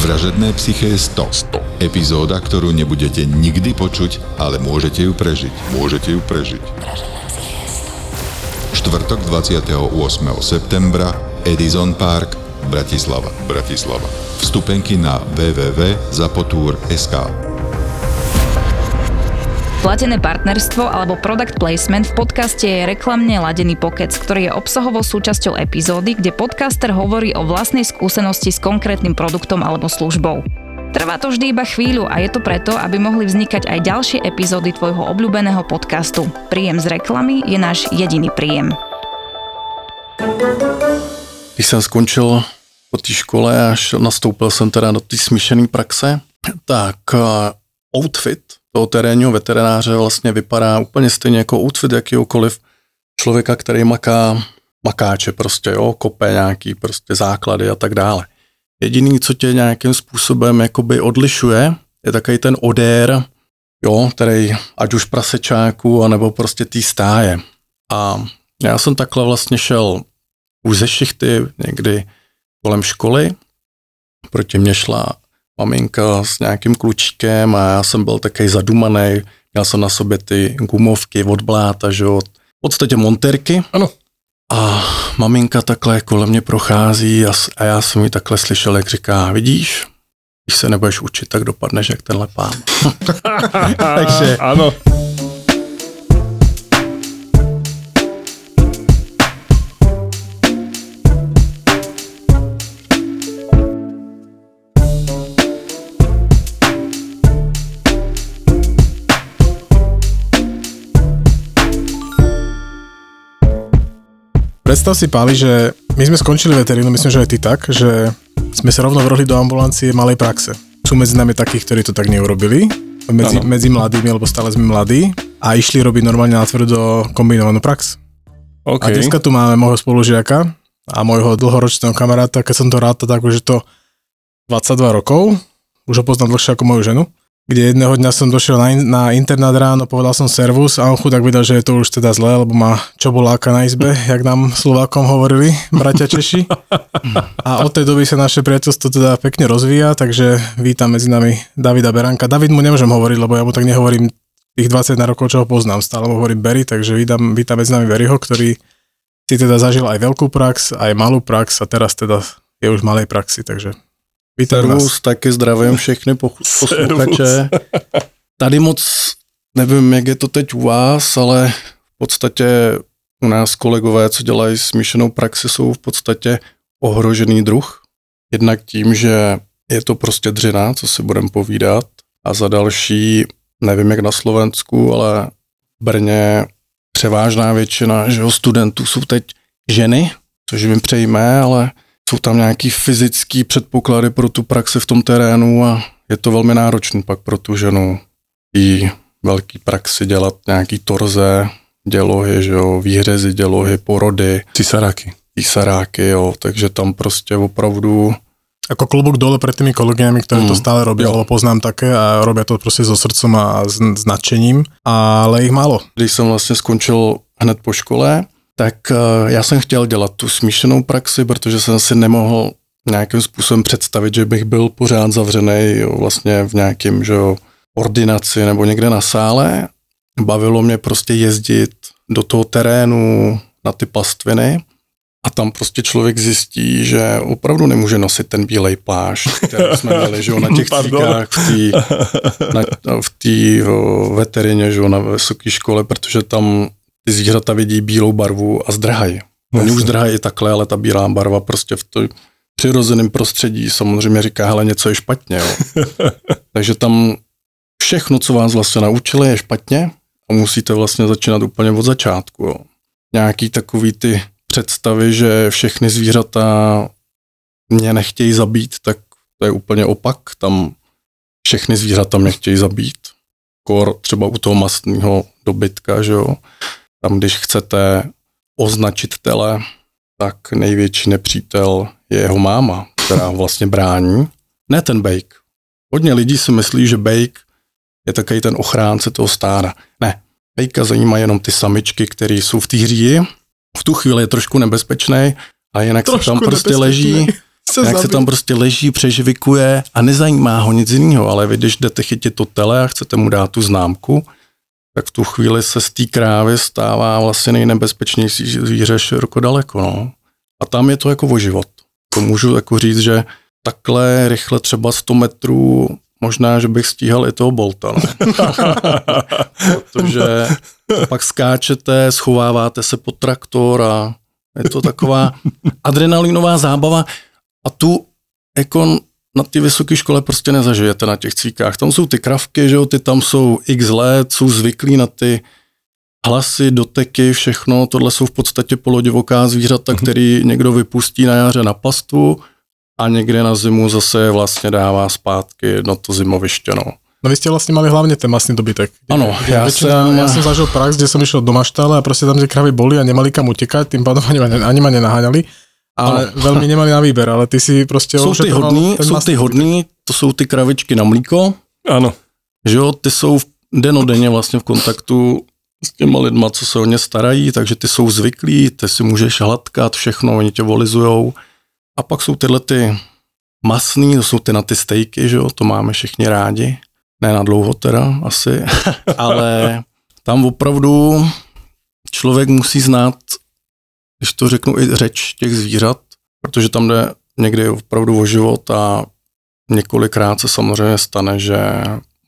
Vražedné psyché 100. 100. Epizóda, ktorú nebudete nikdy počuť, ale môžete ju prežiť. Môžete ju prežiť. Štvrtok 28. septembra Edison Park, Bratislava. Bratislava. Vstupenky na www.zapotur.sk. Platené partnerstvo alebo product placement v podcaste je reklamne ladený pokec, ktorý je obsahovou súčasťou epizódy, kde podcaster hovorí o vlastnej skúsenosti s konkrétnym produktom alebo službou. Trvá to vždy iba chvíľu a je to preto, aby mohli vznikať aj ďalšie epizódy tvojho obľúbeného podcastu. Príjem z reklamy je náš jediný príjem. Když jsem skončil po té škole a nastoupil jsem teda do té smíšené praxe, tak uh, outfit toho terénního veterináře vlastně vypadá úplně stejně jako outfit jakýhokoliv člověka, který maká makáče prostě, jo, kope nějaký prostě základy a tak dále. Jediný, co tě nějakým způsobem jakoby odlišuje, je takový ten odér, jo, který ať už prasečáku, anebo prostě tý stáje. A já jsem takhle vlastně šel už ze šichty někdy kolem školy, proti mě šla maminka s nějakým klučíkem a já jsem byl takový zadumaný, měl jsem na sobě ty gumovky od bláta, že jo, v podstatě monterky. Ano. A maminka takhle kolem mě prochází a, a já jsem ji takhle slyšel, jak říká, vidíš, když se nebudeš učit, tak dopadneš jak tenhle pán. Takže... Ano. Predstav si, Pali, že my sme skončili veterínu, myslím, že aj ty tak, že sme sa rovno vrhli do ambulancie malej praxe. Sú medzi nami takí, ktorí to tak neurobili, medzi, medzi mladými, lebo stále sme mladí a išli robiť normálne na tvrdo kombinovanú prax. Okay. A dneska tu máme môjho spolužiaka a môjho dlhoročného kamaráta, keď som to rád, tak už je to 22 rokov, už ho poznám dlhšie ako moju ženu kde jedného dňa som došiel na, in, na internát ráno, povedal som servus a on chudák videl, že je to už teda zlé, lebo má čobuláka na izbe, jak nám Slovákom hovorili, bratia Češi. A od tej doby sa naše priateľstvo teda pekne rozvíja, takže vítam medzi nami Davida Beranka. David mu nemôžem hovoriť, lebo ja mu tak nehovorím tých 20 rokov, čo ho poznám, stále mu hovorím Berry, takže vítam, vítam medzi nami Berryho, ktorý si teda zažil aj veľkú prax, aj malú prax a teraz teda je už v malej praxi, takže Servus, taky zdravím všechny posluchače. Tady moc nevím, jak je to teď u vás, ale v podstatě u nás kolegové, co dělají smíšenou praxi, jsou v podstatě ohrožený druh. Jednak tím, že je to prostě dřina, co si budeme povídat. A za další, nevím jak na Slovensku, ale v Brně převážná většina že studentů jsou teď ženy, což mi přejme, ale jsou tam nějaký fyzický předpoklady pro tu praxi v tom terénu a je to velmi náročný pak pro tu ženu i velký praxi dělat nějaký torze, dělohy, že jo, výhřezy, dělohy, porody. Cisaráky. Cisaráky, jo, takže tam prostě opravdu Ako klobúk dole pred tými kolegyňami, ktoré mm. to stále robia, lebo poznám také a robia to prostě so srdcom a s, nadšením, ale ich málo. Když jsem vlastně skončil hned po škole, tak eh, já jsem chtěl dělat tu smíšenou praxi, protože jsem si nemohl nějakým způsobem představit, že bych byl pořád zavřený jo, vlastně v nějakém že jo, ordinaci nebo někde na sále. Bavilo mě prostě jezdit do toho terénu na ty pastviny a tam prostě člověk zjistí, že opravdu nemůže nosit ten bílej plášť, který jsme měli že jo, na těch cíkách v té veterině že jo, na vysoké škole, protože tam ty zvířata vidí bílou barvu a zdrhají. Oni už zdrhají takhle, ale ta bílá barva prostě v tom přirozeném prostředí samozřejmě říká, hele, něco je špatně. Jo. Takže tam všechno, co vás vlastně naučili, je špatně a musíte vlastně začínat úplně od začátku. Jo. Nějaký takový ty představy, že všechny zvířata mě nechtějí zabít, tak to je úplně opak. Tam všechny zvířata mě chtějí zabít. Kor třeba u toho mastného dobytka, že jo. Tam, když chcete označit tele, tak největší nepřítel je jeho máma, která ho vlastně brání. Ne ten bejk. Hodně lidí si myslí, že bejk je takový ten ochránce toho stáda. Ne, bejka zajímá jenom ty samičky, které jsou v té hříji. V tu chvíli je trošku nebezpečný a jinak trošku se tam prostě leží, Se jak se tam prostě leží, přežvikuje a nezajímá ho nic jiného, ale vy, když jdete chytit to tele a chcete mu dát tu známku, tak v tu chvíli se z té krávy stává vlastně nejnebezpečnější zvíře široko daleko. No. A tam je to jako o život. To můžu jako říct, že takhle rychle třeba 100 metrů, možná, že bych stíhal i toho Bolta. No. Protože pak skáčete, schováváte se pod traktor a je to taková adrenalinová zábava a tu jako na ty vysoké škole prostě nezažijete na těch cvíkách. Tam jsou ty kravky, že jo, ty tam jsou x let, jsou zvyklí na ty hlasy, doteky, všechno. Tohle jsou v podstatě polodivoká zvířata, mm-hmm. který někdo vypustí na jaře na pastvu a někde na zimu zase je vlastně dává zpátky na to zimoviště. No. No vy ste vlastne mali hlavne ten masný dobytek. Áno, ja, väčšina, som- ja som zažil prax, kde som išiel do maštále a proste tam tie kravy boli a nemali kam utekať, tým pádom ani, ani ma nenaháňali, ale veľmi nemali na výber, ale ty si proste Jsou ty hodný, ten jsou ty hodný, to jsou ty kravičky na mlíko, Áno. že jo, ty jsou v- denodenně vlastně v kontaktu s těma lidma, co se o ně starají, takže ty jsou zvyklí, ty si můžeš hladkat všechno, oni tě volizujou. A pak jsou tyhle ty masný, to jsou ty na ty stejky, že jo, to máme všichni rádi. Ne na dlouho teda, asi, ale tam opravdu člověk musí znát, když to řeknu, i řeč těch zvířat, protože tam jde někdy opravdu o život a několikrát se samozřejmě stane, že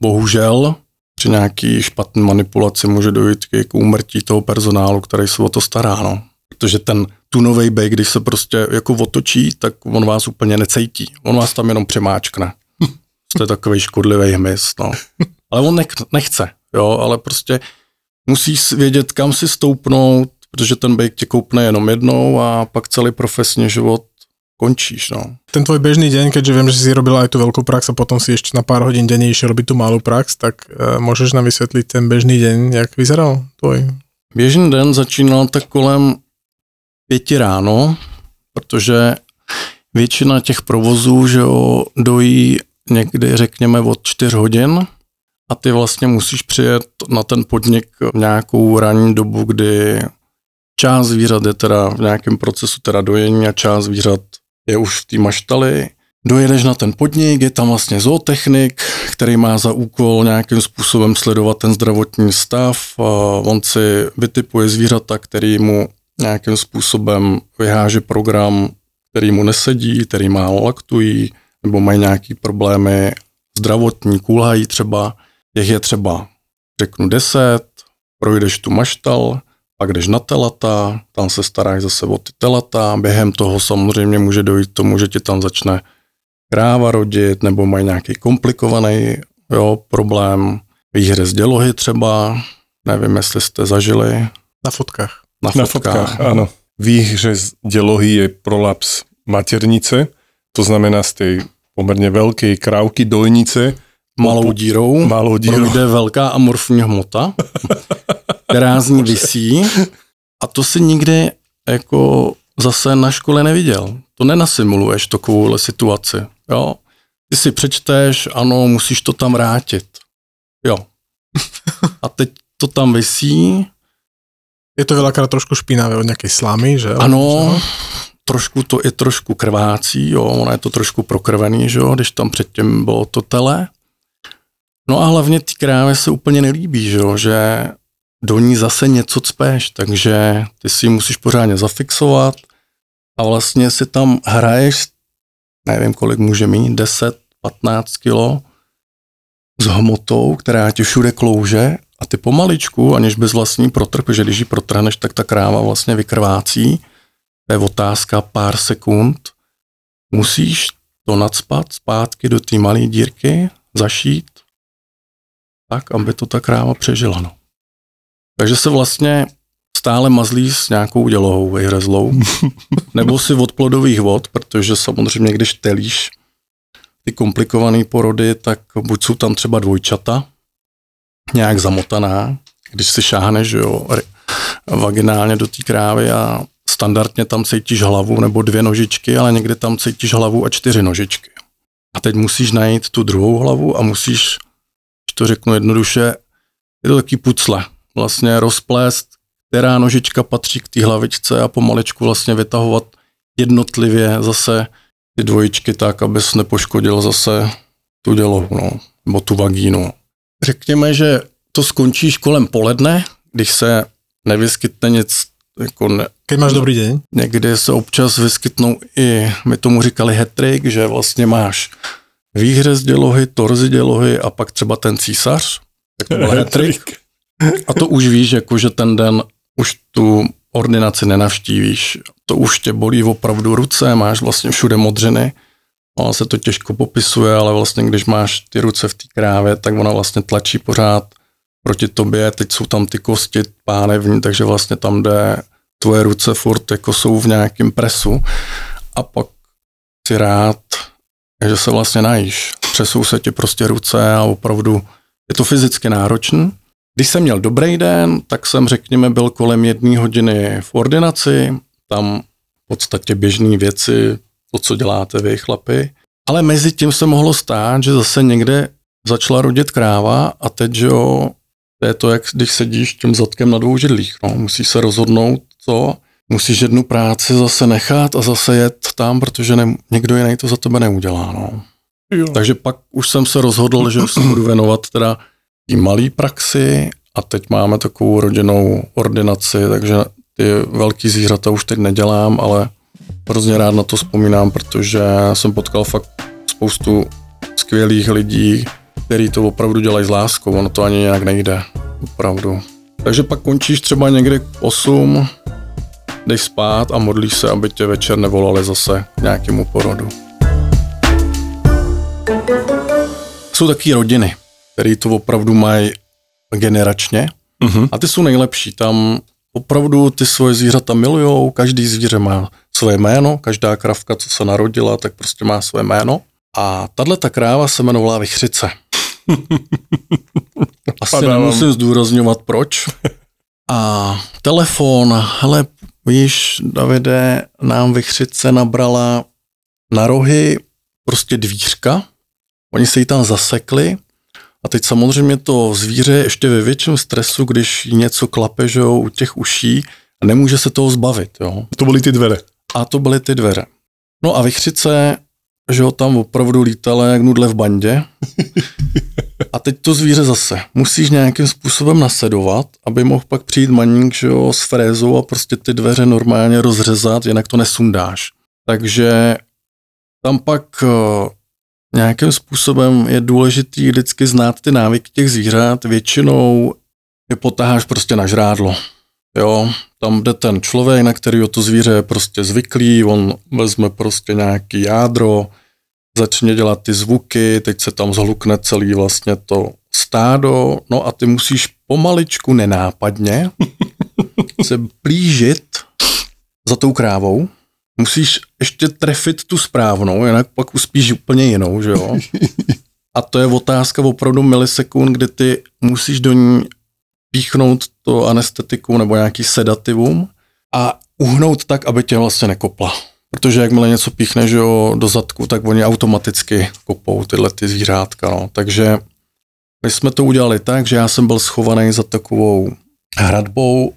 bohužel při nějaký špatné manipulaci může dojít k úmrtí toho personálu, který se o to stará. No. Protože ten tunovej bej, když se prostě jako otočí, tak on vás úplně necejtí. On vás tam jenom přemáčkne. To je takový škodlivý hmyz. No. Ale on nech- nechce, jo, ale prostě musíš vědět, kam si stoupnout, protože ten bejk tě koupne jenom jednou a pak celý profesní život končíš. No. Ten tvoj bežný deň, keďže viem, že si robil aj tú veľkú prax a potom si ešte na pár hodín denne išiel robiť tú malú prax, tak uh, môžeš nám vysvetliť ten bežný deň, jak vyzeral tvoj? Běžný den začínal tak kolem pěti ráno, protože většina těch provozů, že jo, dojí někdy, řekněme, od čtyř hodin a ty vlastně musíš přijet na ten podnik v nějakou ranní dobu, kdy část zvířat je teda v nějakém procesu teda dojení a část zvířat je už v té maštali. Dojedeš na ten podnik, je tam vlastně zootechnik, který má za úkol nějakým způsobem sledovat ten zdravotní stav. On si vytipuje zvířata, který mu nějakým způsobem vyháže program, který mu nesedí, který málo laktují, nebo mají nějaký problémy zdravotní, kulhají třeba. Těch je třeba, řeknu, deset, projdeš tu maštal, pak jdeš na telata, tam se staráš zase o ty telata, během toho samozřejmě může dojít k tomu, že ti tam začne kráva rodit, nebo mají nějaký komplikovaný jo, problém, výhře dělohy třeba, nevím, jestli jste zažili. Na fotkách. na, Na fotkách, áno. Výhře z delohy je prolaps maternice, to znamená z tej pomerne veľkej krávky dojnice, malou dírou, malou dírou. projde velká amorfní hmota, která z ní visí a to si nikdy jako zase na škole neviděl. To nenasimuluješ takovouhle situaci. Jo? Ty si přečteš, ano, musíš to tam vrátit. Jo. A teď to tam visí, Je to veľakrát trošku špinavé od nejakej slamy, že? ano, trošku to je trošku krvácí, jo, ono je to trošku prokrvený, že jo, když tam předtím bylo to tele. No a hlavně ty krávě se úplně nelíbí, že jo, že do ní zase něco cpeš, takže ty si ji musíš pořádně zafixovat a vlastně si tam hraješ, nevím kolik může mít, 10, 15 kilo s hmotou, která ti všude klouže a ty pomaličku, aniž bys vlastní protrh, protože když ji protrhneš, tak ta kráva vlastně vykrvácí, to je otázka pár sekund, musíš to nadspat zpátky do té malé dírky, zašít, tak, aby to ta kráva přežila. No. Takže se vlastně stále mazlí s nějakou dělohou vyhrezlou, nebo si od plodových vod, protože samozřejmě, když telíš ty komplikované porody, tak buď jsou tam třeba dvojčata, nějak zamotaná, když si šáhneš jo, vaginálně do té krávy a standardně tam cítíš hlavu nebo dvě nožičky, ale někdy tam cítíš hlavu a čtyři nožičky. A teď musíš najít tu druhou hlavu a musíš, když to řeknu jednoduše, je to taky pucle. Vlastně rozplést, která nožička patří k té hlavičce a pomaličku vlastně vytahovat jednotlivě zase ty dvojičky tak, abys nepoškodil zase tu dělohu, no, nebo tu vagínu. Řekněme, že to skončíš kolem poledne, když se nevyskytne nic, jako ne, Keď máš dobrý deň, někdy se občas vyskytnou i, my tomu říkali hetrik, že vlastně máš výhřez dělohy, torzi dělohy a pak třeba ten císař, tak to byl hetrik. A to už víš, jako že ten den už tu ordinaci nenavštívíš. To už tě bolí opravdu ruce, máš vlastně všude modřiny. Ono se to těžko popisuje, ale vlastně když máš ty ruce v té krávě, tak ona vlastně tlačí pořád proti tobě, teď jsou tam ty kosti pánevní, takže vlastně tam jde tvoje ruce furt jako jsou v nějakém presu a pak si rád, že se vlastně najíš. Třesou se ti prostě ruce a opravdu je to fyzicky náročný. Když jsem měl dobrý den, tak jsem řekněme byl kolem jedné hodiny v ordinaci, tam v podstatě běžné věci, to, co děláte vy chlapi. Ale mezi tím se mohlo stát, že zase někde začala rodit kráva a teď, jo, to je to, jak když sedíš tím zadkem na dvou židlích. No. Musíš se rozhodnout, co, musíš jednu práci zase nechat a zase jet tam, protože ne, někdo jiný to za tebe neudělá. No. Jo. Takže pak už jsem se rozhodl, že se budu věnovat teda té malé praxi a teď máme takovou rodinnou ordinaci, takže ty velký zvířata už teď nedělám, ale hrozně rád na to vzpomínám, protože jsem potkal fakt spoustu skvělých lidí, který to opravdu dělají s láskou, ono to ani nějak nejde, opravdu. Takže pak končíš třeba někdy k 8, jdeš spát a modlíš se, aby tě večer nevolali zase k nějakému porodu. Jsou taky rodiny, které to opravdu mají generačně Mhm. a ty jsou nejlepší. Tam opravdu ty svoje zvířata milujou, každý zvíře má své jméno, každá kravka, co se narodila, tak prostě má své jméno. A tahle ta kráva se jmenovala Vychřice. Asi Padávám. nemusím zdůrazňovat proč. A telefon, hele, víš, Davide, nám Vychřice nabrala na rohy prostě dvířka, oni se jí tam zasekli a teď samozřejmě to zvíře je ještě ve větším stresu, když něco klape, že jo, u těch uší a nemůže se toho zbavit, jo. To boli ty dvere. A to byly ty dveře. No a vychřice, že ho tam opravdu lítala jak nudle v bandě. Teď to zvíře zase. Musíš nějakým způsobem nasedovat, aby mohl pak přijít maník, že jo, s frézou a prostě ty dveře normálně rozřezat, jinak to nesundáš. Takže tam pak eh, nějakým způsobem je důležitý vždycky znát ty návyky těch zvířat. Většinou je potáháš prostě na žrádlo. Jo, tam jde ten člověk, na kterého to zvíře je prostě zvyklý, on vezme prostě nějaký jádro, začne dělat ty zvuky, teď se tam zhlukne celý vlastně to stádo, no a ty musíš pomaličku nenápadně se blížit za tou krávou, musíš ještě trefit tu správnou, jinak pak uspíš úplně jinou, že jo? A to je otázka opravdu milisekund, kdy ty musíš do ní píchnout to anestetikum nebo nějaký sedativum a uhnout tak, aby tě vlastně nekopla. Protože jakmile něco píchneš jo, do zadku, tak oni automaticky kopou tyhle ty zvířátka. No. Takže my jsme to udělali tak, že já jsem byl schovaný za takovou hradbou,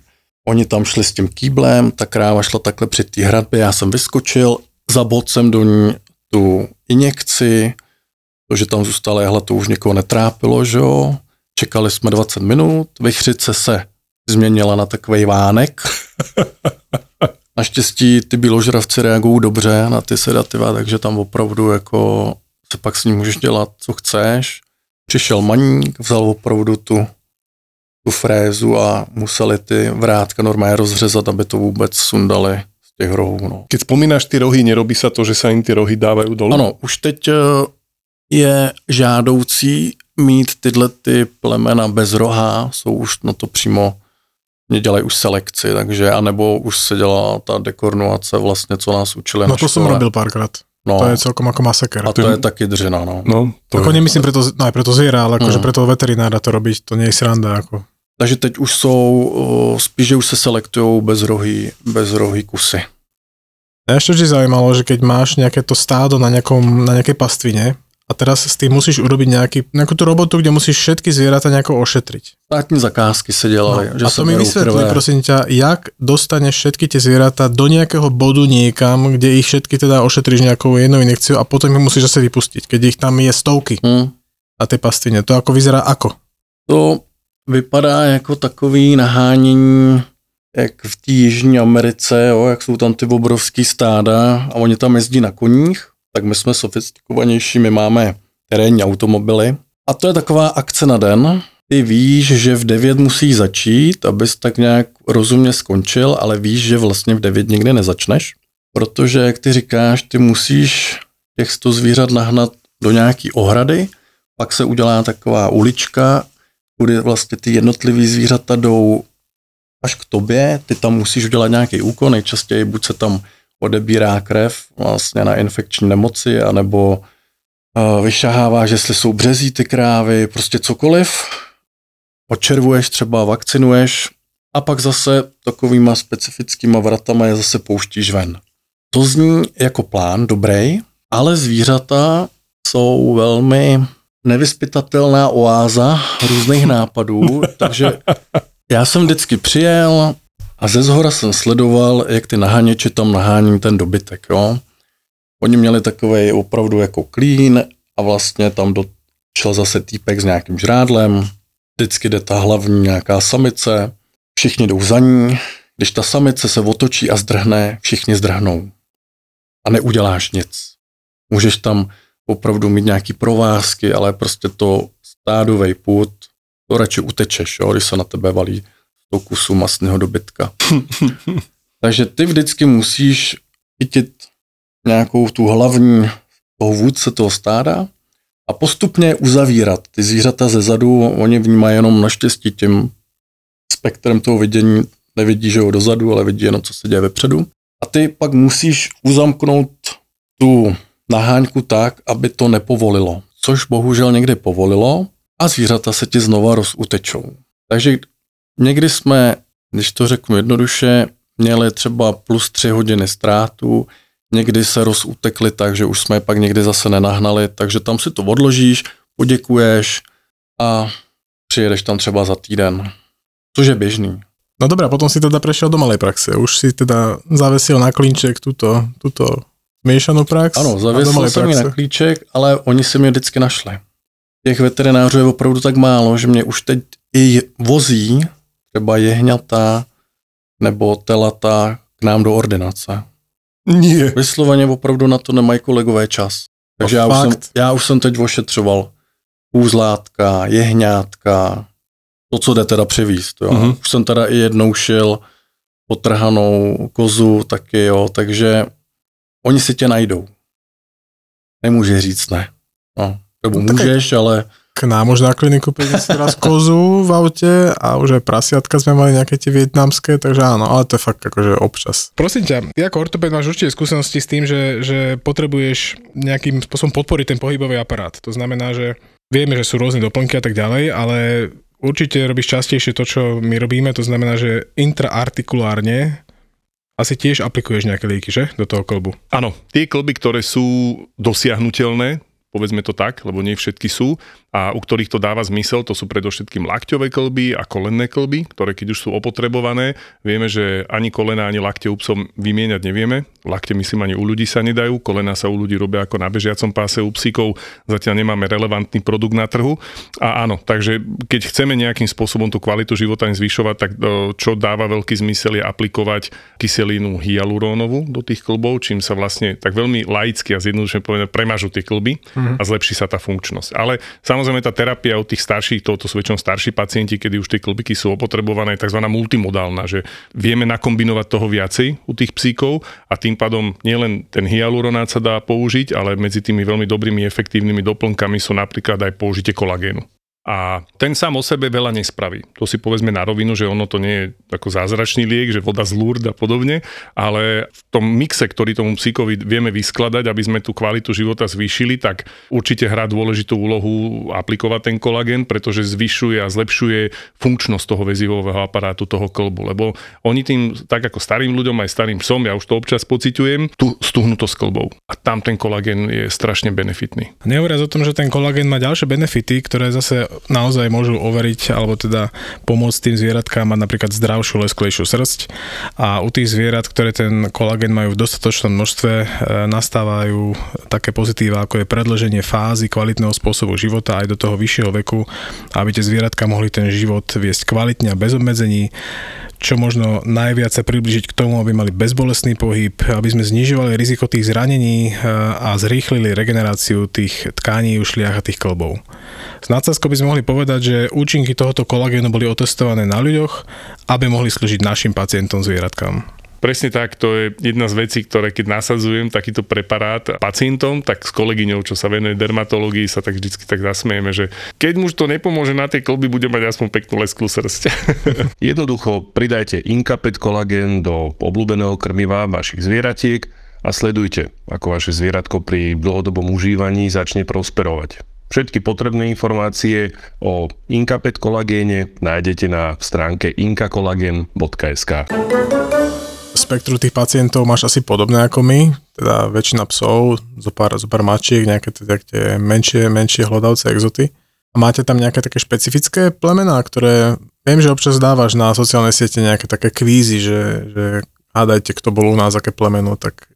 oni tam šli s tím kýblem, ta kráva šla takhle před té hradbě, já jsem vyskočil, zabod jsem do ní tu injekci, to, že tam zůstala jehla, to už někoho netrápilo, že jo. Čekali jsme 20 minut, vychřice se změnila na takový vánek. Naštěstí ty bíložravci reagují dobře na ty sedativa, takže tam opravdu jako se pak s ním můžeš dělat, co chceš. Přišel maník, vzal opravdu tu, tu frézu a museli ty vrátka normálně rozřezat, aby to vůbec sundali z těch rohů. No. Keď spomínaš ty rohy, nerobí sa to, že sa im ty rohy dávajú dolu? Ano, už teď eh, je žádoucí mít tyhle ty plemena bez roha, jsou už na to přímo, mě dělají už selekci, takže, anebo už se dělá ta dekornuace vlastně, co nás učili no na to škole. robil párkrát. No, To je celkom ako masaker. a to je taky držena, no. No, to Ako je. nemyslím preto, no aj preto zviera, ale akože Mm. preto veterinára to robiť, to nie je sranda. Ako. Takže teď už jsou, spíš, že už se selektují bez rohy, bez rohy kusy. Mňa ešte vždy zaujímalo, že keď máš nejaké to stádo na, nejakom, na nejakej pastvine a teraz s tým musíš urobiť nejaký, nejakú tú robotu, kde musíš všetky zvieratá nejako ošetriť. Státní zakázky se dělaly, No, že a to mi vysvetli, krve. prosím ťa, jak dostaneš všetky tie zvieratá do nejakého bodu niekam, kde ich všetky teda ošetríš nejakou jednou injekciou a potom ich musíš zase vypustiť, keď ich tam je stovky Hm. na tej pastvine. To ako vyzerá ako? To vypadá jako takový nahánění, jak v té Jižní Americe, jo, jak jsou tam ty obrovský stáda a oni tam jezdí na koních, tak my jsme sofistikovanější, my máme terénní automobily. A to je taková akce na den. Ty víš, že v 9 musí začít, abys tak nějak rozumně skončil, ale víš, že vlastně v 9 nikdy nezačneš, protože, jak ty říkáš, ty musíš těch 100 zvířat nahnat do nějaký ohrady, pak se udělá taková ulička, kudy vlastně ty jednotlivý zvířata jdou až k tobě, ty tam musíš udělat nějaký úkon, nejčastěji buď se tam odebírá krev vlastně na infekční nemoci, anebo uh, vyšaháváš, jestli jsou březí ty krávy, prostě cokoliv, odčervuješ třeba, vakcinuješ a pak zase takovýma specifickýma vratama je zase pouštíš ven. To zní jako plán dobrý, ale zvířata jsou velmi nevyspytatelná oáza různých nápadů, takže já jsem vždycky přijel a ze zhora jsem sledoval, jak ty naháněči tam nahání ten dobytek, jo. Oni měli takový opravdu jako klín a vlastně tam došel zase týpek s nějakým žrádlem, vždycky jde ta hlavní nějaká samice, všichni jdou za ní, když ta samice se otočí a zdrhne, všichni zdrhnou. A neuděláš nic. Můžeš tam opravdu mít nějaký provázky, ale prostě to stádovej put, to radši utečeš, jo, když se na tebe valí 100 kusů masného dobytka. Takže ty vždycky musíš chytit nějakou tu hlavní toho vůdce toho stáda a postupně uzavírat. Ty zvířata ze zadu, oni vnímají jenom naštěstí tím spektrem toho vidění, nevidí, že jo, dozadu, ale vidí jenom, co se děje vepředu. A ty pak musíš uzamknout tu naháňku tak, aby to nepovolilo. Což bohužel někdy povolilo a zvířata se ti znova rozutečou. Takže někdy jsme, když to řeknu jednoduše, měli třeba plus tři hodiny ztrátu, někdy se rozutekli tak, že už jsme je pak někdy zase nenahnali, takže tam si to odložíš, poděkuješ a přijedeš tam třeba za týden. Což je běžný. No dobré, potom si teda prešiel do malej praxe. Už si teda zavesil na klínček túto, túto miešanú prax. Ano, malej jsem ji na klíček, ale oni si mě vždycky našli. Těch veterinářů je opravdu tak málo, že mě už teď i vozí třeba jehňata nebo telata k nám do ordinace. Nie. Vysloveně opravdu na to nemají kolegové čas. Takže já už, jsem, já už jsem teď ošetřoval úzlátka, jehňátka, to, co jde teda přivízt. Jo. Mhm. Mm-hmm. Už jsem teda i jednou šil potrhanou kozu taky, jo, takže oni si tě najdou. Nemůže říct ne. No, nebo No, můžeš, ale K nám už na kliniku príde si raz kozu v aute a už aj prasiatka sme mali nejaké tie vietnamské, takže áno, ale to je fakt akože občas. Prosím ťa, ty ako ortoped máš určite skúsenosti s tým, že, že potrebuješ nejakým spôsobom podporiť ten pohybový aparát. To znamená, že vieme, že sú rôzne doplnky a tak ďalej, ale určite robíš častejšie to, čo my robíme, to znamená, že intraartikulárne asi tiež aplikuješ nejaké lieky, že? Do toho kolbu. Áno, tie klby, ktoré sú dosiahnutelné, povedzme to tak, lebo nie všetky sú, a u ktorých to dáva zmysel, to sú predovšetkým lakťové klby a kolenné klby, ktoré keď už sú opotrebované, vieme, že ani kolena, ani lakte u psov vymieňať nevieme. Lakte myslím ani u ľudí sa nedajú, kolena sa u ľudí robia ako na bežiacom páse, u psíkov zatiaľ nemáme relevantný produkt na trhu. A áno, takže keď chceme nejakým spôsobom tú kvalitu života im zvyšovať, tak e, čo dáva veľký zmysel je aplikovať kyselinu hyalurónovú do tých klbov, čím sa vlastne tak veľmi laicky a zjednodušene povedané premažu tie klby a zlepší sa tá funkčnosť. Ale samozrejme tá terapia u tých starších, to, to sú väčšinou starší pacienti, kedy už tie klbiky sú opotrebované, tzv. multimodálna, že vieme nakombinovať toho viacej u tých psíkov a tým pádom nielen ten hyaluronát sa dá použiť, ale medzi tými veľmi dobrými efektívnymi doplnkami sú napríklad aj použitie kolagénu. A ten sám o sebe veľa nespraví. To si povedzme na rovinu, že ono to nie je ako zázračný liek, že voda z Lourdes a podobne, ale v tom mixe, ktorý tomu psíkovi vieme vyskladať, aby sme tú kvalitu života zvýšili, tak určite hrá dôležitú úlohu aplikovať ten kolagén, pretože zvyšuje a zlepšuje funkčnosť toho väzivového aparátu, toho klbu. Lebo oni tým, tak ako starým ľuďom, aj starým psom, ja už to občas pociťujem, tú stuhnutosť klbov. A tam ten kolagén je strašne benefitný. Nehovoriac o tom, že ten kolagén má ďalšie benefity, ktoré zase naozaj môžu overiť alebo teda pomôcť tým zvieratkám mať napríklad zdravšiu, lesklejšiu srst. A u tých zvierat, ktoré ten kolagén majú v dostatočnom množstve, e, nastávajú také pozitíva, ako je predlženie fázy kvalitného spôsobu života aj do toho vyššieho veku, aby tie zvieratka mohli ten život viesť kvalitne a bez obmedzení čo možno najviac sa približiť k tomu, aby mali bezbolestný pohyb, aby sme znižovali riziko tých zranení e, a zrýchlili regeneráciu tých tkání, ušliach a tých klbov. S nadsázkou by sme mohli povedať, že účinky tohoto kolagénu boli otestované na ľuďoch, aby mohli slúžiť našim pacientom zvieratkám. Presne tak, to je jedna z vecí, ktoré keď nasadzujem takýto preparát pacientom, tak s kolegyňou, čo sa venuje dermatológii, sa tak vždycky tak zasmieme, že keď mu to nepomôže na tej klby, bude mať aspoň peknú lesklú srst. Jednoducho pridajte Incapet kolagén do obľúbeného krmiva vašich zvieratiek a sledujte, ako vaše zvieratko pri dlhodobom užívaní začne prosperovať. Všetky potrebné informácie o Incapet kolagéne nájdete na stránke inkakolagen.sk spektru tých pacientov máš asi podobné ako my, teda väčšina psov, zo pár, zo pár mačiek, nejaké teda tie menšie, menšie hlodavce, exoty. A máte tam nejaké také špecifické plemená, ktoré viem, že občas dávaš na sociálnej siete nejaké také kvízy, že, že hádajte, kto bol u nás, aké plemeno, tak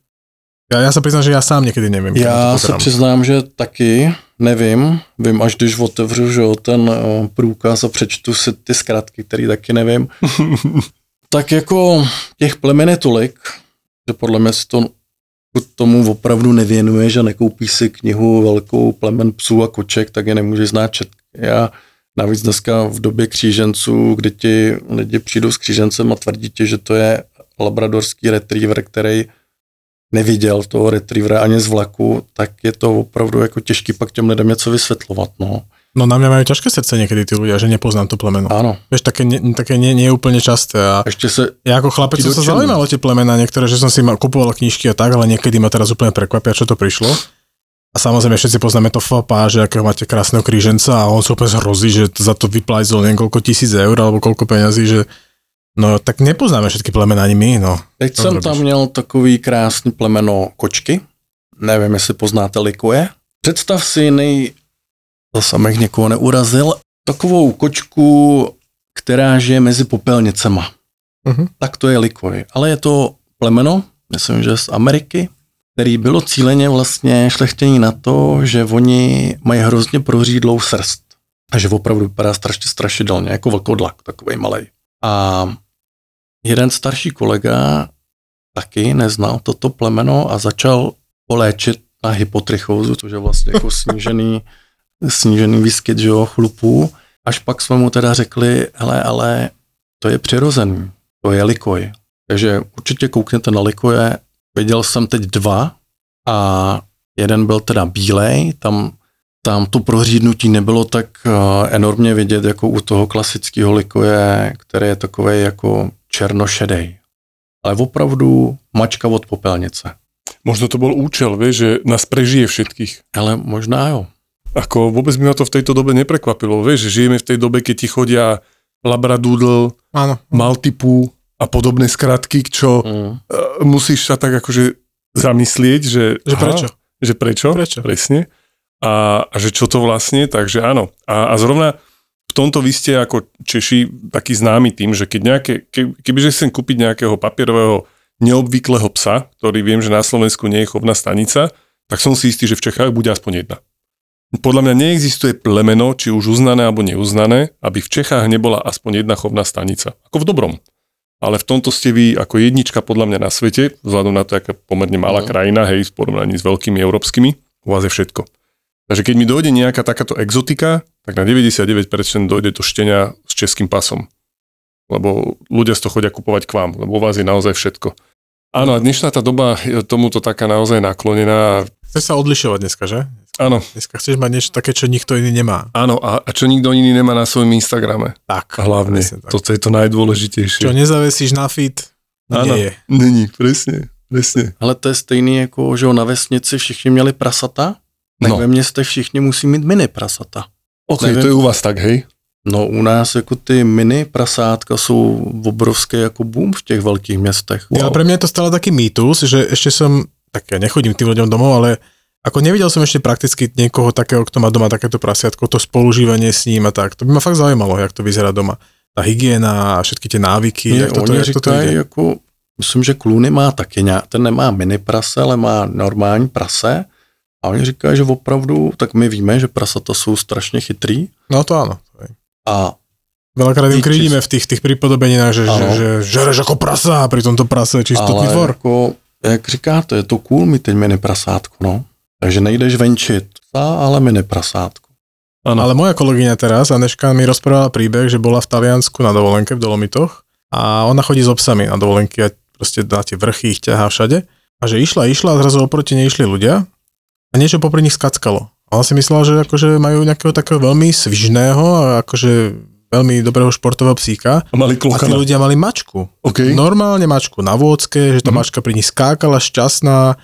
já, já se přiznám, že já sám někdy nevím. Já se přiznám, že taky nevím. Vím, až když otevřu že jo, ten o, průkaz a přečtu si ty zkratky, který taky nevím. Tak jako těch plemen je tolik, že podle mě si to tomu opravdu nevěnuje, že nekoupíš si knihu velkou plemen psů a koček, tak je nemůžeš znát čet. Já navíc dneska v době kříženců, kdy ti lidi přijdou s křížencem a tvrdí ti, že to je labradorský retriever, který neviděl toho retrievera ani z vlaku, tak je to opravdu jako těžký pak těm lidem něco vysvětlovat. No. No na mňa majú ťažké srdce niekedy tí ľudia, že nepoznám to plemeno. Áno. Vieš, také, nie, také nie, nie je úplne časté. A Ešte sa... Ja ako chlapec som sa zaujímal o tie plemená, niektoré, že som si mal, kupoval knižky a tak, ale niekedy ma teraz úplne prekvapia, čo to prišlo. A samozrejme všetci poznáme to fapa, že akého máte krásneho kríženca a on sa úplne zhrozí, že za to vyplajzol niekoľko tisíc eur alebo koľko peňazí, že No tak nepoznáme všetky plemena ani my, no. Teď jsem tam měl takový krásný plemeno kočky. Nevím, jestli poznáte likoje. Představ si nej, zase abych někoho neurazil, takovou kočku, která žije mezi popelnicema. Uh-huh. Tak to je likoj. Ale je to plemeno, myslím, že z Ameriky, který bylo cíleně vlastně šlechtění na to, že oni mají hrozně prořídlou srst. A že opravdu vypadá strašně strašidelně, jako vlkodlak, takový malý. A jeden starší kolega taky neznal toto plemeno a začal poléčit na hypotrichózu, což je vlastně jako snížený snížený výskyt že jo, chlupů, až pak jsme mu teda řekli, hele, ale to je přirozený, to je likoj. Takže určitě koukněte na likoje. Viděl jsem teď dva a jeden byl teda bílej, tam, tam to prořídnutí nebylo tak uh, enormně vidět jako u toho klasického likoje, který je takový jako černošedej. Ale opravdu mačka od popelnice. Možno to bol účel, vieš, že nás prežije všetkých. Ale možná jo. Ako vôbec by ma to v tejto dobe neprekvapilo. Vieš, že žijeme v tej dobe, keď ti chodia labradoodle, Áno. maltipu a podobné skratky, čo mm. uh, musíš sa tak akože zamyslieť, že, že aha, prečo? Že prečo? Prečo? Presne. A, a že čo to vlastne, takže áno. A, a zrovna v tomto vy ste ako Češi taký známy tým, že keď nejaké, ke, kebyže chcem kúpiť nejakého papierového neobvyklého psa, ktorý viem, že na Slovensku nie je chovná stanica, tak som si istý, že v Čechách bude aspoň jedna. Podľa mňa neexistuje plemeno, či už uznané alebo neuznané, aby v Čechách nebola aspoň jedna chovná stanica. Ako v dobrom. Ale v tomto ste vy ako jednička podľa mňa na svete, vzhľadom na to, aká pomerne malá no. krajina, hej, v porovnaní s veľkými európskymi, u vás je všetko. Takže keď mi dojde nejaká takáto exotika, tak na 99% dojde to štenia s českým pasom. Lebo ľudia z toho chodia kupovať k vám, lebo u vás je naozaj všetko. Áno, a dnešná tá doba je tomuto taká naozaj naklonená. Chce sa odlišovať dneska, že? Áno, Dneska chceš mať niečo také, čo nikto iný nemá. áno, a, a čo nikto iný nemá na svojom Instagrame. Tak. A hlavne, tak. toto je to najdôležitejšie. Čo nezavesíš na feed, Áno, nie je. není, presne, presne. Ale to je stejný jako, že jo, na vesnici všichni měli prasata, tak No. ve městech všichni musí mít mini prasata. OK, Neviem. to je u vás tak, hej? No u nás jako ty mini prasátka jsou obrovské jako boom v těch velkých městech. Ja, ale pre mňa je to stále taký mýtus, že ešte som, tak ja nechodím k tým ľuďom domov, ale ako nevidel som ešte prakticky niekoho takého, kto má doma takéto prasiatko, to spolužívanie s ním a tak. To by ma fakt zaujímalo, jak to vyzerá doma. Tá hygiena a všetky tie návyky, Nie, jak toto, oni jak toto říkají, ide. jako, myslím, že Kluny má taky nějak, ten nemá mini prase, ale má normální prase. A oni říkají, že opravdu, tak my víme, že prasata jsou strašně chytrý. No to áno. A Veľakrát im Ty krídime v tých, tých pripodobeninách, že, že, že žereš ako prasa a pri tomto prase je čistotný tvor. jako, jak říkáte, je to cool mít teď mini prasátko, no. Takže nejdeš venčit psa, ale mini prasátko. Áno. Ale moja kolegyňa teraz, Aneška, mi rozprávala príbeh, že bola v Taliansku na dovolenke v Dolomitoch a ona chodí s obsami na dovolenky a proste na tie vrchy ich ťahá všade. A že išla, išla a zrazu oproti nej išli ľudia a niečo popri nich skackalo. A ona si myslela, že akože majú nejakého takého veľmi svižného a akože veľmi dobrého športového psíka A mali a tí ľudia mali mačku. OK. Normálne mačku na vôcke, že tá Mhm. mačka pri nich skákala šťastná.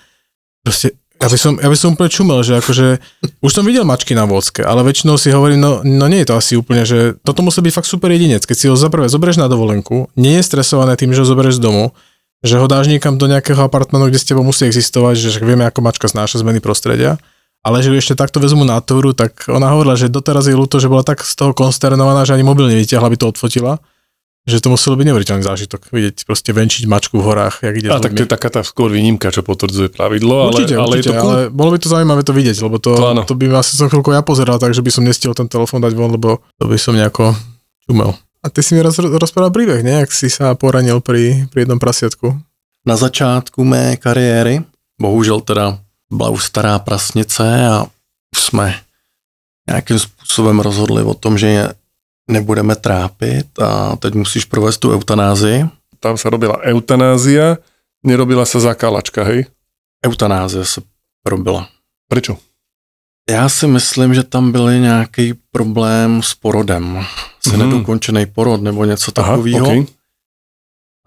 Proste, ja by som, ja by som úplne čumel, že akože, už som videl mačky na vôcke, ale väčšinou si hovorím, no, no nie je to asi úplne, že toto musí byť fakt super jedinec. Keď si ho zaprvé zoberieš na dovolenku, nie je stresované tým, že ho zoberieš z domu, že ho dáš niekam do nejakého apartmanu, kde s tebou musí existovať, že vieme, ako mačka znáša zmeny prostredia, ale že ju ešte takto vezmu na túru, tak ona hovorila, že doteraz je ľúto, že bola tak z toho konsternovaná, že ani mobil nevyťahla, aby to odfotila že to muselo byť neuveriteľný zážitok, vidieť proste venčiť mačku v horách, jak ide A tak to je taká tá skôr výnimka, čo potvrdzuje pravidlo, ale, určite, ale určite, je to cool. ale bolo by to zaujímavé to vidieť, lebo to, To to, áno. to by asi som chvíľku ja pozeral, takže by som nestihol ten telefón dať von, lebo to by som nejako čumel. A ty si mi roz, rozprával príbeh, ne? Jak si sa poranil pri, pri jednom prasiatku. Na začátku mé kariéry, bohužel teda byla už stará prasnice a už jsme nějakým způsobem rozhodli o tom, že je nebudeme trápit a teď musíš provést tu eutanázii. Tam sa robila eutanázia, nerobila sa zakálačka, hej? Eutanázie se probila. Prečo? Já si myslím, že tam byl nějaký problém s porodem. Asi Mhm. mm. nedokončený porod nebo něco takového. OK.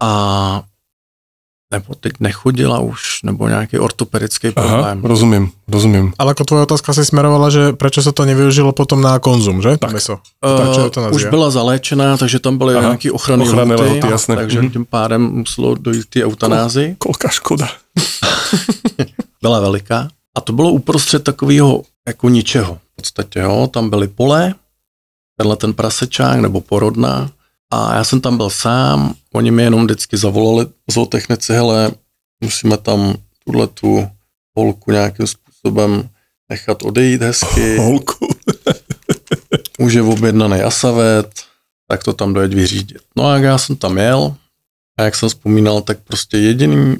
A nebo teď nechodila už, nebo nějaký ortopedický Aha, problém. rozumiem, rozumiem. Ale ako tvoja otázka si smerovala, že prečo sa to nevyužilo potom na konzum, že? Tak. To. Uh, Takže eutanázia. už byla zaléčená, takže tam byly Aha, nějaké ochranné ochranné lhuty, lehoty, jasné. takže Mhm. tím pádem muselo dojít k té eutanázii. Kolká škoda. Byla veliká. A to bylo uprostřed takového jako ničeho. V podstatě, jo. Tam byly pole, tenhle ten prasečák nebo porodna. A já jsem tam byl sám, oni mi jenom vždycky zavolali zootechnici, hele, musíme tam tuhle tu holku nějakým způsobem nechat odejít hezky. Holku. už je objednaný asavet, tak to tam dojeď vyřídit. No a já jsem tam jel, a jak jsem vzpomínal, tak prostě jediný,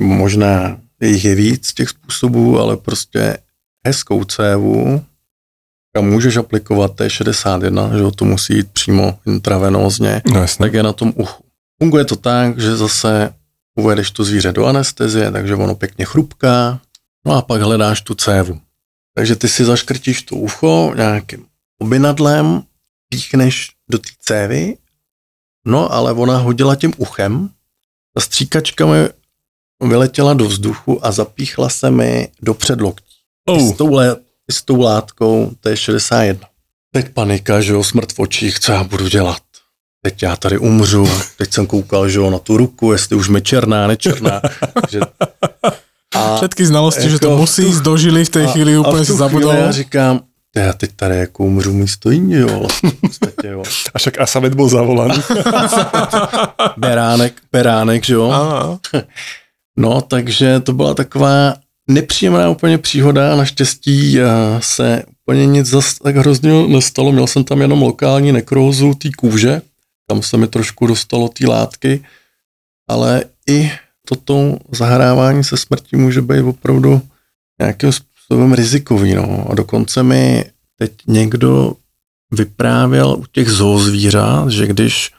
možná jich je víc těch způsobů, ale prostě hezkou cévu, kam můžeš aplikovat T61, že to musí jít přímo intravenózně, No tak je na tom uchu. Funguje to tak, že zase uvedeš to zvíře do anestezie, takže ono pěkně chrupká, no a pak hledáš tu cévu. Takže ty si zaškrtíš to ucho nějakým obinadlem, píchneš do té cévy, no ale ona hodila tím uchem, ta stříkačka mi vyletěla do vzduchu a zapíchla se mi do předloktí. Oh, lé, s tou látkou, to je 61. Teď panika, že jo, smrt v očích, co já budu dělat? Teď já tady umřu, teď jsem koukal, že jo, na tu ruku, jestli už mi černá, nečerná. že... A, Všetky znalosti, že to Jako musí tu- do žily v chvíli, a úplne v si chvíli zabudol. Já říkám, já teď tady jako umřu místo jiný, jo, vlastně, jo. a však Asavet bol zavolaný. Beránek, beránek, že jo. Áno. No, takže to byla taková nepříjemná úplně příhoda, naštěstí eh, se úplně nic zas tak hrozně nestalo, měl jsem tam jenom lokální nekrózu té kůže, tam se mi trošku dostalo té látky, ale i toto zahrávání se smrtí může být opravdu nějakým způsobem rizikový, no. A dokonce mi teď někdo vyprávěl u těch zoozvířat, že když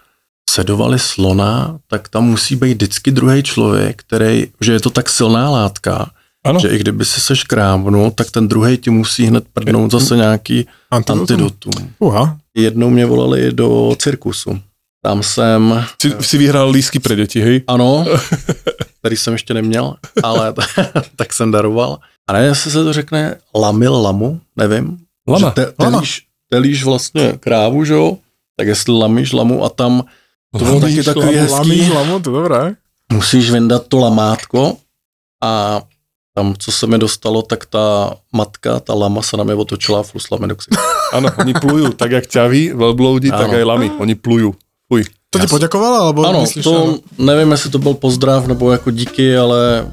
sedovali slona, tak tam musí být vždycky druhý člověk, který, že je to tak silná látka, Ano. že i kdyby si se škrábnul, tak ten druhý ti musí hned prdnout zase nějaký Antidotum? antidotum. Uha. Jednou mě volali do cirkusu. Tam jsem, Si, si vyhrál lísky pre deti, hej? ano, který jsem ještě neměl, ale tak jsem daroval. A nevím, jestli se to řekne lamil lamu, nevím. Lama, Že te, lama. telíš, telíš vlastně krávu, že jo? Tak jestli lamíš lamu a tam to bylo taky takový Lamu, hezký. lamíš lamu, to dobré. musíš vyndat to lamátko a tam, co se mi dostalo, tak ta matka, ta lama se na mě otočila a flusla mi do ksichtu. Áno, oni plujú, tak jak ťaví, veľbloudi, tak aj lamy, oni plujú. Fuj. To ti poďakovala, alebo Ano, myslíš, to áno? nevím, jestli to byl pozdrav nebo jako díky, ale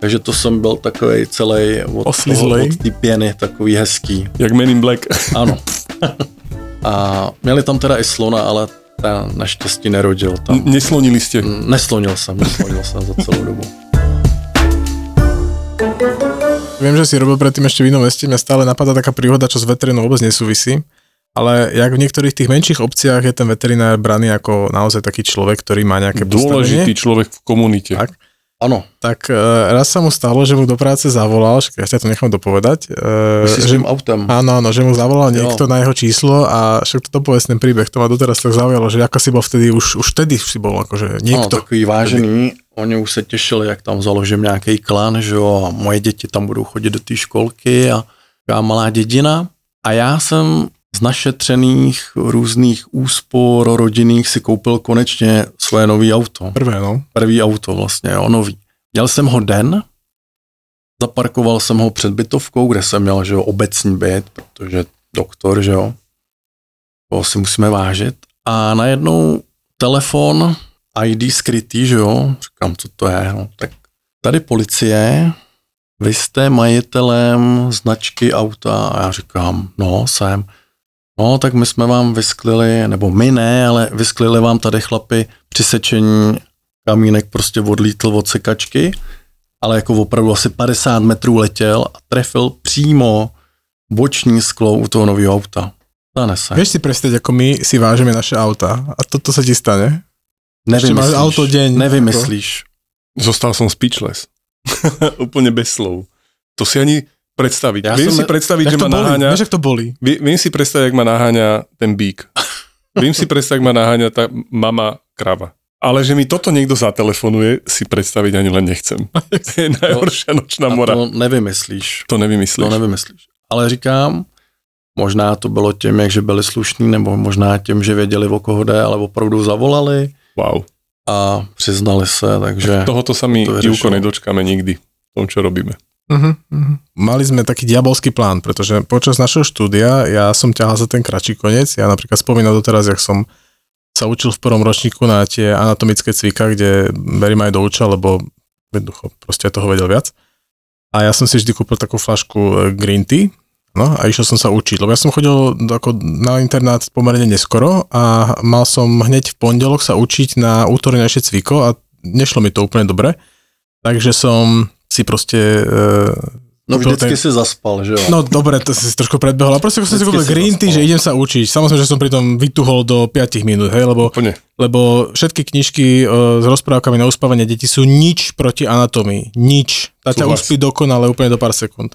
takže to jsem byl takový celý od, Oslizlej. toho- od té pěny, takový hezký. Jak Men in Black. Ano. A měli tam teda i slona, ale ten naštěstí nerodil tam. N- Neslonili ste. Neslonil jsem, neslonil jsem za celou dobu. Viem, že si robil predtým ešte v inom meste, mňa stále napadá taká príhoda, čo s veterinou vôbec nesúvisí. Ale jak v niektorých tých menších obciach je ten veterinár braný ako naozaj taký človek, ktorý má nejaké Dôležitý postavenie, človek v komunite. Tak. Ano, tak e, raz sa mu stalo, že mu do práce zavolal, však ja to nechám dopovedať, e, s že, autem. áno, áno, že mu zavolal Jo. niekto na jeho číslo a však toto povestný príbeh, to ma doteraz tak zaujalo, že ako si bol vtedy, už, už vtedy si bol akože Ano, niekto. takový vážený. Oni už se těšili, jak tam založím nějaký klan, že jo, a moje děti tam budou chodit do té školky a taková malá dědina. A já jsem z našetřených různých úspor rodinných si koupil konečně svoje nový auto. Prvé, no. Prvý auto vlastně, jo, nový. Měl jsem ho den, zaparkoval jsem ho před bytovkou, kde jsem měl, že jo, obecní byt, protože doktor, že jo, toho si musíme vážit. A najednou telefon, ID skrytý, že jo, říkám, co to je, no, tak tady policie, vy jste majitelem značky auta a já říkám, no, jsem. No, tak my jsme vám vysklili, nebo my ne, ale vysklili vám tady chlapi přisečení kamínek prostě odlítl od sekačky, ale jako opravdu asi 50 metrů letěl a trefil přímo boční sklo u toho nového auta. Stane se. Vieš si predstaviť, ako my si vážime naše auta a toto sa ti stane? ešte máš Nevymyslíš. auto deň. Nevymyslíš. Zostal som speechless. Úplne bez slov. To si ani predstaviť. Ja viem si predstaviť, Jak že ma boli? naháňa... Vieš, to boli? Vie- Viem si predstaviť, jak ma naháňa ten bík. Viem si predstaviť, jak ma naháňa tá mama krava. Ale že mi toto niekto zatelefonuje, si predstaviť ani len nechcem. To je najhoršia nočná A mora. to nevymyslíš. To nevymyslíš. To nevymyslíš. Ale říkám, možná to bylo tím, jak že byli slušní, nebo možná tím, že věděli, o koho jde, ale opravdu zavolali Wow. a přiznali se, takže... Tohoto sa mi, To Ivko, vyriešilo. nedočkáme nikdy. V tom, čo robíme. Uh-huh, uh-huh. Mali sme taký diabolský plán, pretože počas našeho štúdia ja som ťahal za ten kratší koniec. Ja napríklad spomínam doteraz, jak som sa učil v prvom ročníku na tie anatomické cvika, kde verím aj douča, lebo jednoducho proste toho vedel viac. A ja som si vždy kúpil takú flašku e, green tea, no a išiel som sa učiť, lebo ja som chodil ako na internát pomerne neskoro a mal som hneď v pondelok sa učiť na útornejšie cviko a nešlo mi to úplne dobre. Takže som si proste e, No vždycky ten- si zaspal, že jo? No dobre, to si trošku predbehol. A proste som si kúpil green tea, že idem sa učiť. Samozrejme, že som pritom vytuhol do 5 minút, hej, lebo, Úplne. lebo všetky knižky uh, s rozprávkami na uspávanie detí sú nič proti anatómii. Nič. Tá ťa uspí dokonale úplne do pár sekúnd.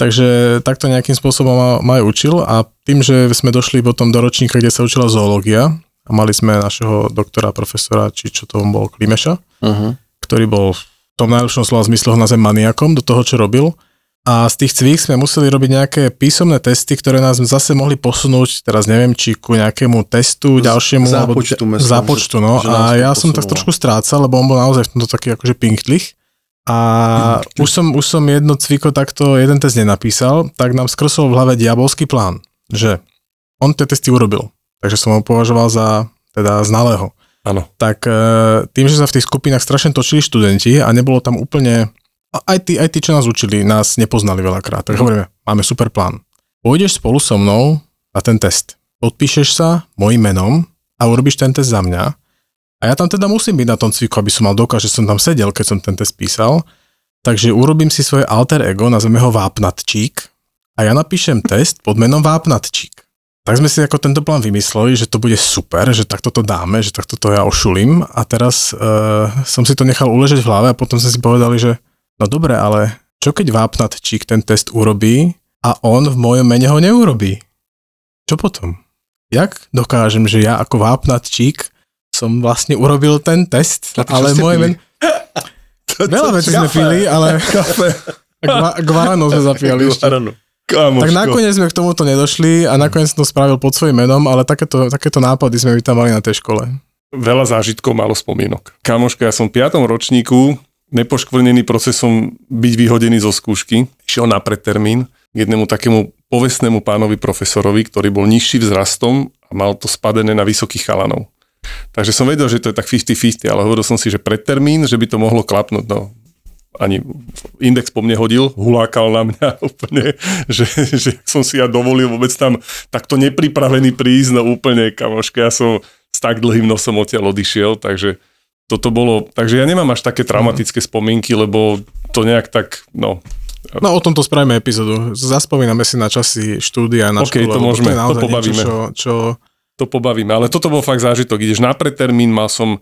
Takže takto nejakým spôsobom ma, ma aj učil a tým, že sme došli potom do ročníka, kde sa učila zoológia a mali sme našeho doktora, profesora, či čo to bol, Klimeša, Uh-huh. ktorý bol tom najlepšom slova zmysle ho nazvem maniakom do toho, čo robil. A z tých cvík sme museli robiť nejaké písomné testy, ktoré nás zase mohli posunúť, teraz neviem, či ku nejakému testu ďalšiemu. zápočtu, alebo, myslím, zápočtu, že- no. že nás a ja som tak trošku strácal, lebo on bol naozaj v tomto taký akože pinktlich. A už som, už som jedno cviko takto, jeden test nenapísal, tak nám skrsol v hlave diabolský plán, že on tie testy urobil. Takže som ho považoval za teda znalého Áno. tak e, tým, že sa v tých skupinách strašne točili študenti a nebolo tam úplne, a aj tí, aj tí, čo nás učili, nás nepoznali veľakrát. Tak hovoríme, máme super plán. Pôjdeš spolu so mnou na ten test. Podpíšeš sa mojim menom a urobíš ten test za mňa. A ja tam teda musím byť na tom cviku, aby som mal dokaz, že som tam sedel, keď som ten test písal. Takže urobím si svoje alter ego, nazveme ho Vápnatčík a ja napíšem test pod menom Vápnatčík. Tak sme si ako tento plán vymysleli, že to bude super, že takto to dáme, že takto to ja ošulím a teraz uh, som si to nechal uležať v hlave a potom sme si povedali, že no dobre, ale čo keď vápnatčík ten test urobí a on v mojom mene ho neurobí? Čo potom? Jak dokážem, že ja ako vápnatčík som vlastne urobil ten test, A ale moje meno... Veľa vecí sme pili, ale Gva- Guarano sme zapíjali ešte. Kámoško. Tak nakoniec sme k tomuto nedošli a nakoniec som to spravil pod svojím menom, ale takéto, takéto nápady sme mali na tej škole. Veľa zážitkov, málo spomienok. Kámoška, ja som v 5. ročníku, nepoškvrnený procesom byť vyhodený zo skúšky, šiel na predtermín k jednému takému povestnému pánovi profesorovi, ktorý bol nižší vzrastom a mal to spadené na vysokých chalanov. Takže som vedel, že to je tak 50-50, ale hovoril som si, že predtermín, že by to mohlo klapnúť. No, ani index po mne hodil, hulákal na mňa úplne, že, že som si ja dovolil vôbec tam takto nepripravený prísť, no úplne, kamoška, ja som s tak dlhým nosom odtiaľ odišiel, takže toto bolo, takže ja nemám až také traumatické spomienky, lebo to nejak tak, no, No o tomto spravíme epizódu. Zaspomíname si na časy štúdia na OK, škole. to môžeme, je naozaj to pobavíme. Niečo, čo, čo to pobavíme. Ale toto bol fakt zážitok. Ideš na predtermín, mal som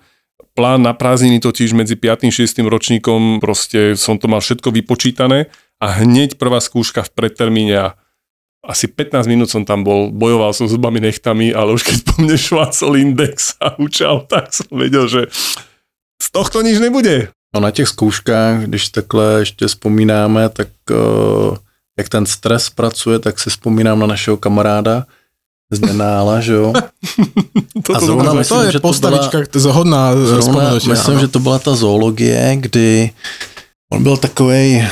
plán na prázdniny totiž medzi 5. a 6. ročníkom, proste som to mal všetko vypočítané a hneď prvá skúška v predtermíne a asi 15 minút som tam bol, bojoval som s zubami nechtami, ale už keď po mne švácol index a učal, tak som vedel, že z tohto nič nebude. No na těch zkouškách, když takhle ještě vzpomínáme, tak uh, jak ten stres pracuje, tak si vzpomínám na našeho kamaráda z Denála, že jo? Toto zrovna dobre- myslím, to je že to postavička byla... hodná Zrovna, myslím, áno. že to byla ta zoologie, kdy on byl takovej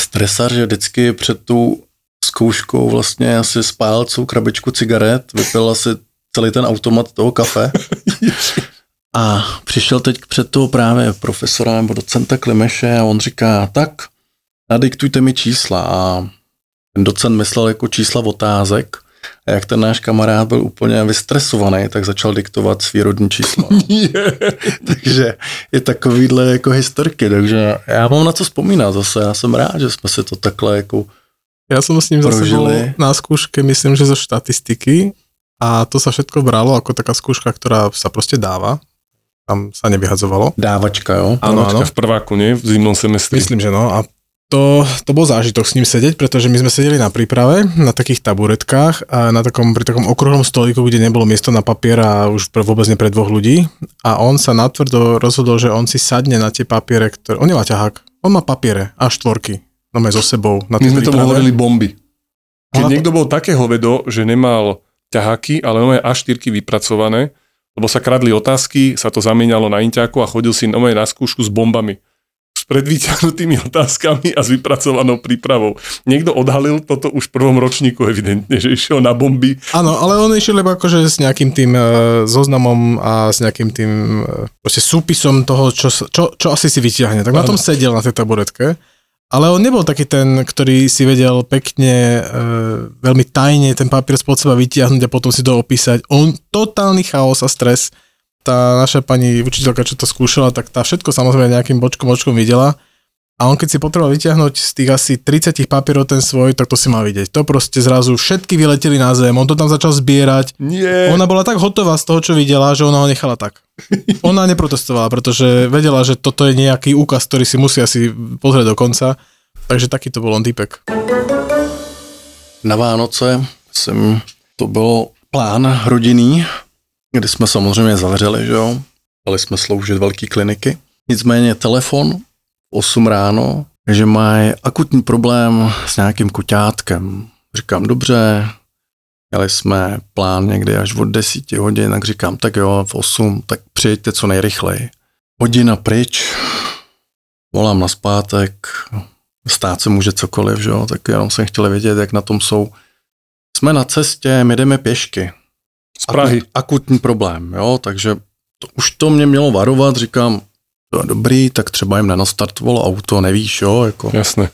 stresar, že vždycky před tou zkouškou vlastně asi spálil celou krabičku cigaret, vypil asi celý ten automat toho kafe. A přišel teď před toho právě profesora nebo docenta Klimeše a on říká, tak nadiktujte mi čísla a ten docent myslel jako čísla otázek a jak ten náš kamarád byl úplně vystresovaný, tak začal diktovat svý rodní číslo. takže je takovýhle jako historky, takže já mám na co vzpomínat zase, já jsem rád, že jsme si to takhle jako Ja som s ním zase bol Prožili. na skúške, myslím, že zo štatistiky a to sa všetko bralo ako taká skúška, ktorá sa proste dáva. Tam sa nevyhadzovalo. dávačka, jo. Áno, áno. V prváku, nie? V zimnom semestri. Myslím, že no. A to, to bol zážitok s ním sedieť, pretože my sme sedeli na príprave, na takých taburetkách a na takom, pri takom okruhom stolíku, kde nebolo miesto na papier a už pre, vôbec nie pre dvoch ľudí. A on sa natvrdo rozhodol, že on si sadne na tie papiere, ktoré... On nemá ťahák, on má papiere a štvorky. No so sebou na My sme príprave. hovorili bomby. Keď Ona- niekto bol takého vedo, že nemal ťaháky, ale on A4 vypracované, lebo sa kradli otázky, sa to zamienialo na inťáku a chodil si nové na skúšku s bombami. Predvyťahnutými otázkami a s vypracovanou prípravou. Niekto odhalil toto už v prvom ročníku evidentne, že išiel na bomby. Áno, ale on išiel iba akože s nejakým tým e, zoznamom a s nejakým tým e, proste súpisom toho, čo, čo, čo asi si vyťahne. Tak na tom sedel na tej taburetke. Ale on nebol taký ten, ktorý si vedel pekne, e, veľmi tajne ten papier spod seba vytiahnuť a potom si to opísať. On totálny chaos a stres. Tá naša pani učiteľka, čo to skúšala, tak tá všetko samozrejme nejakým bočkom, bočkom videla. A on keď si potreboval vyťahnuť z tých asi 30 papierov ten svoj, tak to si mal vidieť. To proste zrazu všetky vyleteli na zem, on to tam začal zbierať. Nie. Ona bola tak hotová z toho, čo videla, že ona ho nechala tak. Ona neprotestovala, pretože vedela, že toto je nejaký úkaz, ktorý si musí asi pozrieť do konca. Takže taký to bol on typek. Na Vánoce jsem, to byl plán rodinný, kdy jsme samozřejmě zavřeli, že jo. Dali jsme sloužit velký kliniky. Nicméně telefon v 8 ráno, že mají akutní problém s nějakým kuťátkem. Říkám, dobře, měli jsme plán někdy až od 10 hodin, tak říkám, tak jo, v 8, tak přijďte co nejrychleji. Hodina pryč, volám na zpátek, stát se může cokoliv, že jo, tak jenom jsem chtěl vědět, jak na tom jsou. Jsme na cestě, my jdeme pěšky. Z Prahy. Akut, akutní problém, jo, takže to, už to mě mělo varovat, říkám, to je dobrý, tak třeba jim nenastartovalo auto, nevíš, jo, jako Jasné.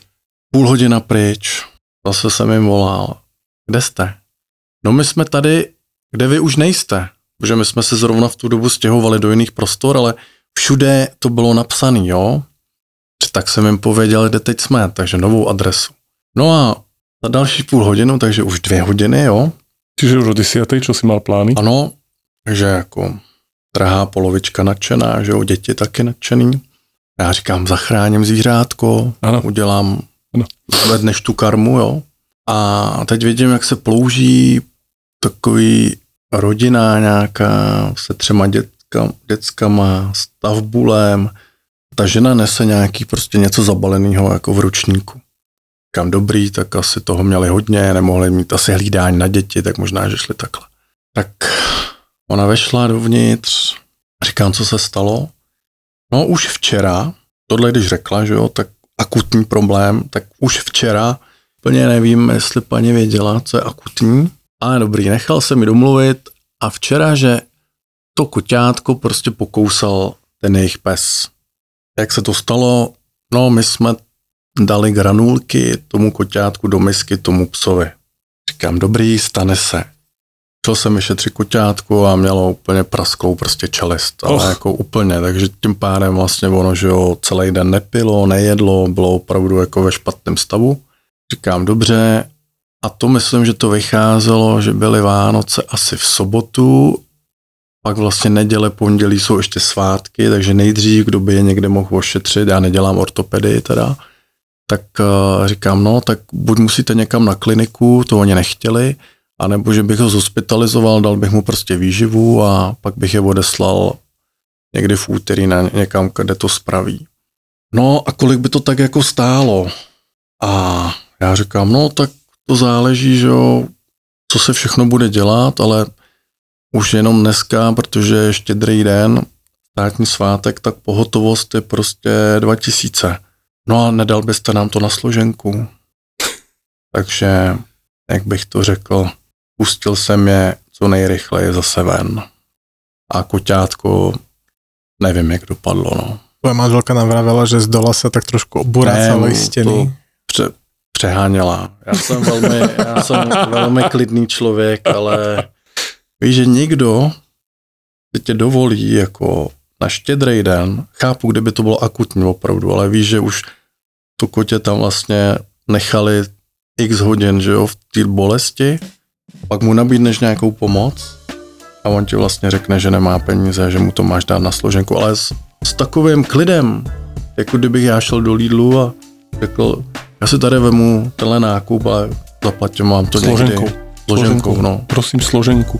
půl hodina pryč, zase jsem jim volal, kde jste? No my jsme tady, kde vy už nejste, protože my jsme se zrovna v tu dobu stěhovali do jiných prostor, ale všude to bylo napsané, jo. Tak jsem jim pověděl, kde teď jsme, takže novou adresu. No a za další půl hodinu, takže už dvě hodiny, jo. Čiže už o 10. čo si mal plány? Ano, takže jako drahá polovička nadšená, že jo, děti taky nadšený. Já říkám, zachráním zvířátko, Ano. udělám, Ano. zvedneš tu karmu, jo. A teď vidím, jak se plouží takový rodina nějaká se třema dětka, dětskama, stavbulem. Ta žena nese nějaký prostě něco zabaleného jako v ručníku. Kam dobrý, tak asi toho měli hodně, nemohli mít asi hlídání na děti, tak možná, že šli takhle. Tak ona vešla dovnitř, říkám, co se stalo. No už včera, tohle když řekla, že jo, tak akutní problém, tak už včera, úplně nevím, jestli paní věděla, co je akutní, ale dobrý, nechal se mi domluvit a včera, že to koťátko prostě pokousal ten jejich pes. Jak se to stalo? No, my jsme dali granulky tomu koťátku do misky tomu psovi. Říkám, dobrý, stane se. Šel jsem vyšetřit koťátku a mělo úplně prasklou prostě čelist, ale Och. jako úplně, takže tím pádem vlastně ono, že jo, celý den nepilo, nejedlo, bylo opravdu jako ve špatném stavu. Říkám, dobře, a to myslím, že to vycházelo, že byly Vánoce asi v sobotu, pak vlastně neděle, pondělí jsou ještě svátky, takže nejdřív, kdo by je někde mohl ošetřit, já nedělám ortopedii teda, tak uh, říkám, no, tak buď musíte někam na kliniku, to oni nechtěli, anebo že bych ho zhospitalizoval, dal bych mu prostě výživu a pak bych je odeslal někdy v úterý na někam, kde to spraví. No a kolik by to tak jako stálo? A já říkám, no tak to záleží, že jo, co se všechno bude dělat, ale už jenom dneska, protože je štědrý den, státní svátek, tak pohotovost je prostě 2000. No a nedal byste nám to na složenku. Takže, jak bych to řekl, pustil jsem je co nejrychleji zase ven. A koťátko, nevím, jak dopadlo, no. Tvoja manželka nám vravela, že z dola sa tak trošku steny. to pře, přeháněla. Já jsem velmi, já jsem velmi klidný člověk, ale víš, že někdo si tě dovolí jako na štědrý den, chápu, kdyby to bylo akutní opravdu, ale víš, že už to kotě tam vlastně nechali x hodin, že jo, v té bolesti, pak mu nabídneš nějakou pomoc a on ti vlastně řekne, že nemá peníze, že mu to máš dát na složenku, ale s, s takovým klidem, jako kdybych já šel do Lidlu a řekl, já si tady vemu tenhle nákup, ale zaplatím vám to Složenkou. někdy. Složenkou, no. Prosím, složenku.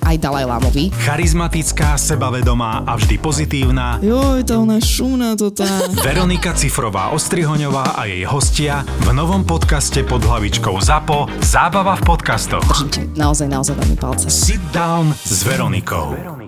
aj Dalaj Lámovi. Charizmatická, sebavedomá a vždy pozitívna Joj, tá ona šumná to tá. Veronika Cifrová Ostrihoňová a jej hostia v novom podcaste pod hlavičkou ZAPO Zábava v podcastoch. Držím ti naozaj, naozaj veľmi palce. Sit down s Veronikou.